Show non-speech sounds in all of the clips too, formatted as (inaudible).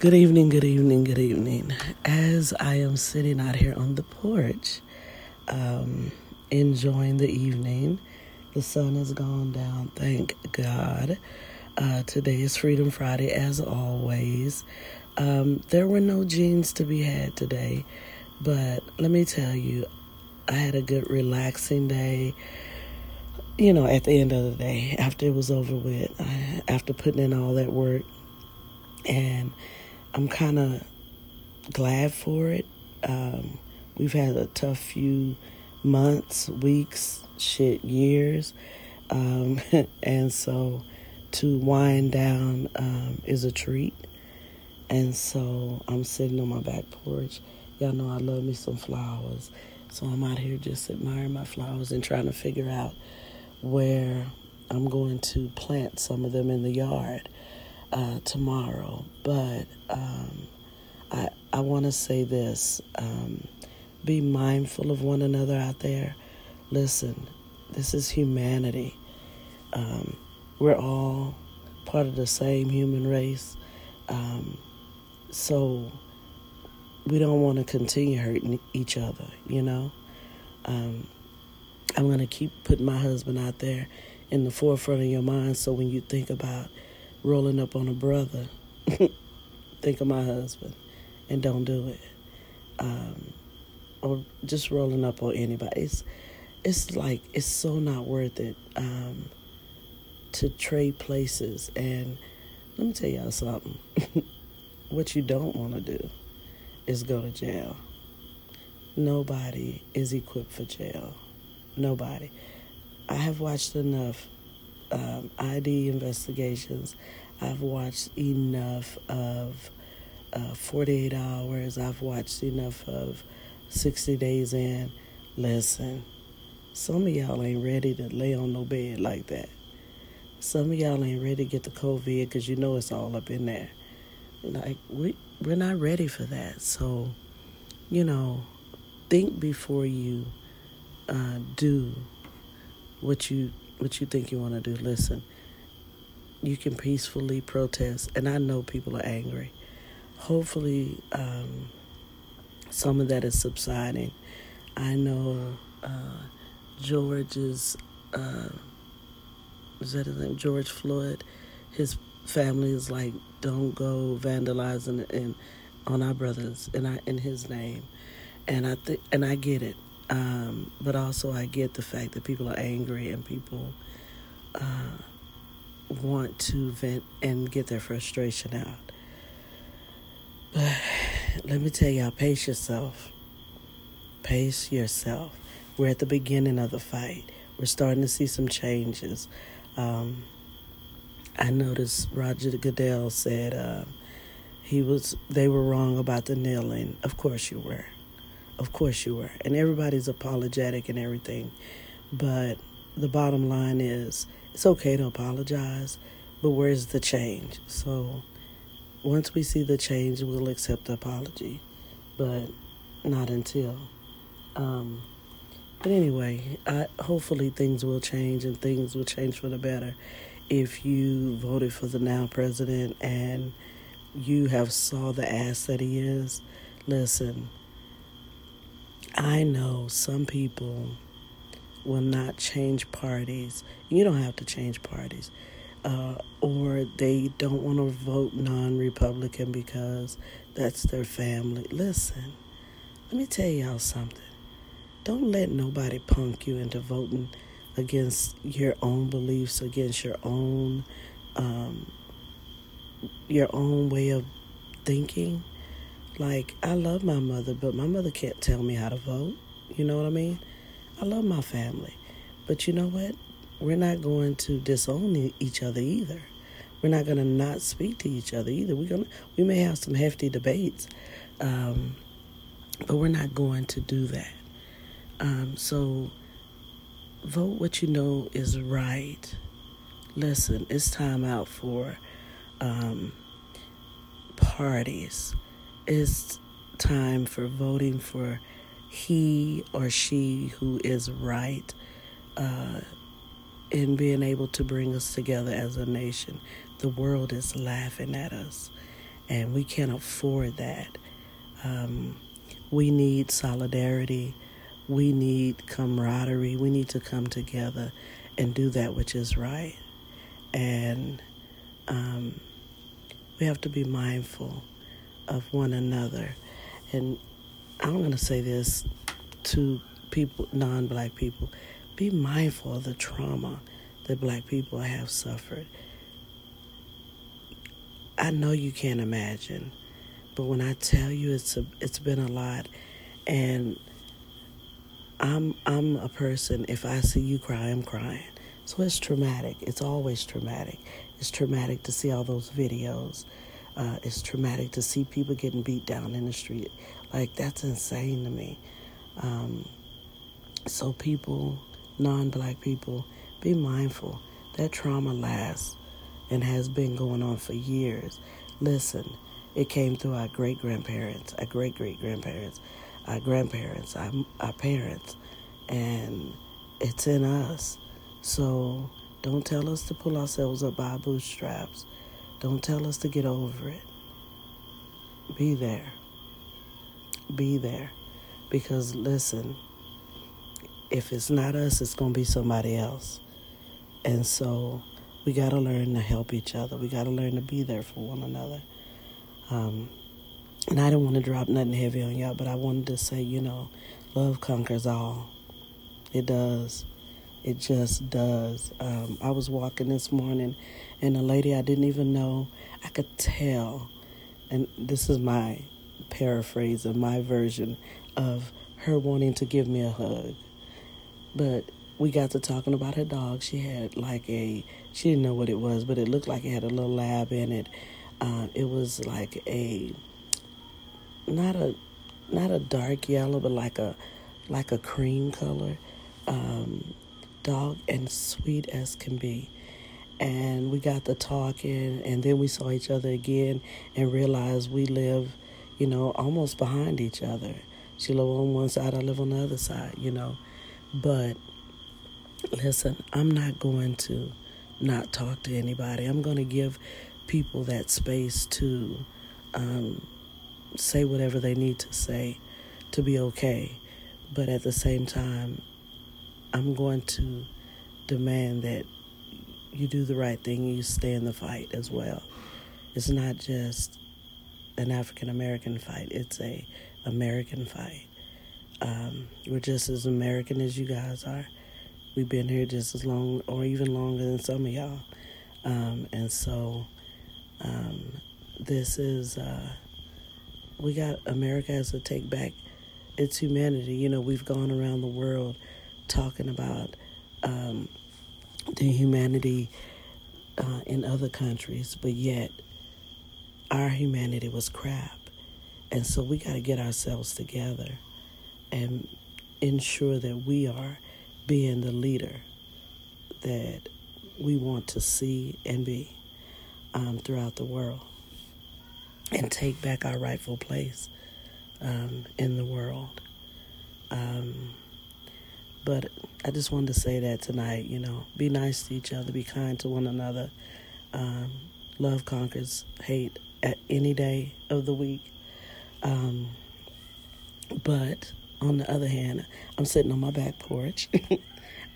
Good evening, good evening, good evening. As I am sitting out here on the porch, um, enjoying the evening, the sun has gone down, thank God. Uh, today is Freedom Friday, as always. Um, there were no jeans to be had today, but let me tell you, I had a good, relaxing day. You know, at the end of the day, after it was over with, after putting in all that work, and I'm kind of glad for it. Um, we've had a tough few months, weeks, shit, years. Um, (laughs) and so to wind down um, is a treat. And so I'm sitting on my back porch. Y'all know I love me some flowers. So I'm out here just admiring my flowers and trying to figure out where I'm going to plant some of them in the yard uh, tomorrow. But um, I I want to say this: um, be mindful of one another out there. Listen, this is humanity. Um, we're all part of the same human race. Um, so we don't want to continue hurting each other, you know. Um, I'm going to keep putting my husband out there in the forefront of your mind so when you think about rolling up on a brother, (laughs) think of my husband and don't do it. Um, or just rolling up on anybody. It's, it's like, it's so not worth it um, to trade places. And let me tell y'all something. (laughs) what you don't want to do is go to jail. Nobody is equipped for jail. Nobody. I have watched enough um, ID investigations. I've watched enough of uh, 48 hours. I've watched enough of 60 days in. Listen, some of y'all ain't ready to lay on no bed like that. Some of y'all ain't ready to get the COVID because you know it's all up in there. Like, we, we're not ready for that. So, you know, think before you uh, do what you what you think you want to do. Listen, you can peacefully protest, and I know people are angry. Hopefully, um, some of that is subsiding. I know uh, George's uh, is that his name? George Floyd. His family is like, don't go vandalizing and on our brothers in in his name, and I think and I get it. Um, but also, I get the fact that people are angry and people uh, want to vent and get their frustration out. But let me tell y'all, pace yourself. Pace yourself. We're at the beginning of the fight. We're starting to see some changes. Um, I noticed Roger Goodell said uh, he was they were wrong about the kneeling. Of course you were. Of course you were. And everybody's apologetic and everything. But the bottom line is it's okay to apologize, but where's the change? So once we see the change, we'll accept the apology, but not until. Um, but anyway, I, hopefully things will change and things will change for the better if you voted for the now president and you have saw the ass that he is. Listen, I know some people will not change parties. You don't have to change parties. Uh, or they don't want to vote non Republican because that's their family. Listen, let me tell y'all something. Don't let nobody punk you into voting against your own beliefs, against your own um, your own way of thinking. Like, I love my mother, but my mother can't tell me how to vote. You know what I mean? I love my family. But you know what? We're not going to disown each other either. We're not going to not speak to each other either. We're gonna we may have some hefty debates, um, but we're not going to do that. Um, so vote what you know is right. Listen, it's time out for um, parties it's time for voting for he or she who is right uh, in being able to bring us together as a nation. The world is laughing at us. and we can't afford that. Um, we need solidarity. We need camaraderie. We need to come together and do that which is right. And um, we have to be mindful of one another. And I'm going to say this to people, non black people be mindful of the trauma that black people have suffered. I know you can't imagine, but when I tell you it's a, it's been a lot, and I'm I'm a person. If I see you cry, I'm crying. So it's traumatic. It's always traumatic. It's traumatic to see all those videos. Uh, it's traumatic to see people getting beat down in the street. Like that's insane to me. Um, so people, non-black people, be mindful. That trauma lasts and has been going on for years. Listen, it came through our great grandparents, our great great grandparents, our grandparents, our, our parents, and it's in us. So don't tell us to pull ourselves up by our bootstraps. Don't tell us to get over it. Be there. Be there. Because listen, if it's not us, it's going to be somebody else. And so we got to learn to help each other. We got to learn to be there for one another. Um, and I don't want to drop nothing heavy on y'all, but I wanted to say, you know, love conquers all. It does. It just does. Um, I was walking this morning, and a lady I didn't even know, I could tell, and this is my paraphrase of my version of her wanting to give me a hug. But we got to talking about her dog. She had like a, she didn't know what it was, but it looked like it had a little lab in it. Uh, it was like a, not a, not a dark yellow, but like a, like a cream color um, dog, and sweet as can be. And we got to talking, and then we saw each other again, and realized we live, you know, almost behind each other. She live on one side, I live on the other side, you know. But listen, I'm not going to not talk to anybody. I'm going to give people that space to um, say whatever they need to say to be okay. But at the same time, I'm going to demand that you do the right thing and you stay in the fight as well. It's not just an African American fight, it's a American fight. Um, we're just as American as you guys are. We've been here just as long or even longer than some of y'all. Um, and so um, this is, uh, we got America has to take back its humanity. You know, we've gone around the world talking about um, the humanity uh, in other countries, but yet our humanity was crap. And so we got to get ourselves together and ensure that we are being the leader that we want to see and be um, throughout the world and take back our rightful place um, in the world. Um, but I just wanted to say that tonight, you know, be nice to each other, be kind to one another. Um, love conquers hate at any day of the week. Um, but on the other hand, I'm sitting on my back porch.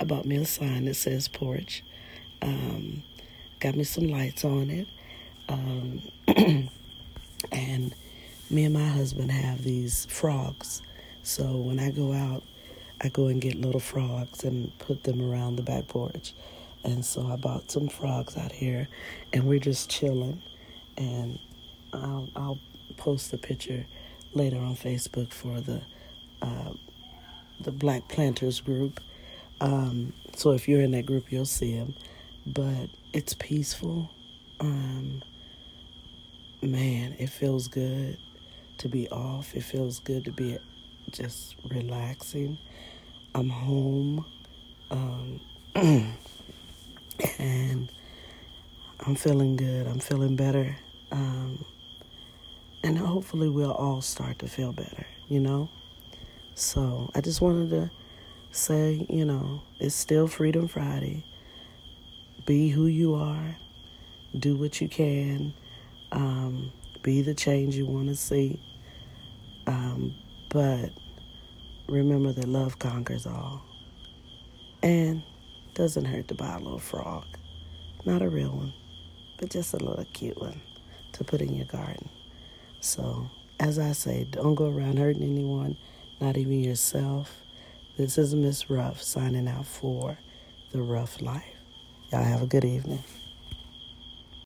I bought me a sign that says porch. Um, got me some lights on it. Um, (clears throat) and me and my husband have these frogs. So when I go out, I go and get little frogs and put them around the back porch. And so I bought some frogs out here, and we're just chilling. And I'll, I'll post a picture later on Facebook for the uh, the Black Planters group. Um, so if you're in that group, you'll see them. But it's peaceful. Um, man, it feels good to be off. It feels good to be just relaxing. I'm home. Um, (clears throat) and I'm feeling good. I'm feeling better. Um, and hopefully we'll all start to feel better, you know? So I just wanted to say, you know, it's still Freedom Friday. Be who you are, do what you can, um, be the change you want to see. Um, but remember that love conquers all. And doesn't hurt to buy a little frog. Not a real one, but just a little cute one to put in your garden. So, as I say, don't go around hurting anyone, not even yourself. This is Miss Ruff signing out for The Rough Life. Y'all have a good evening.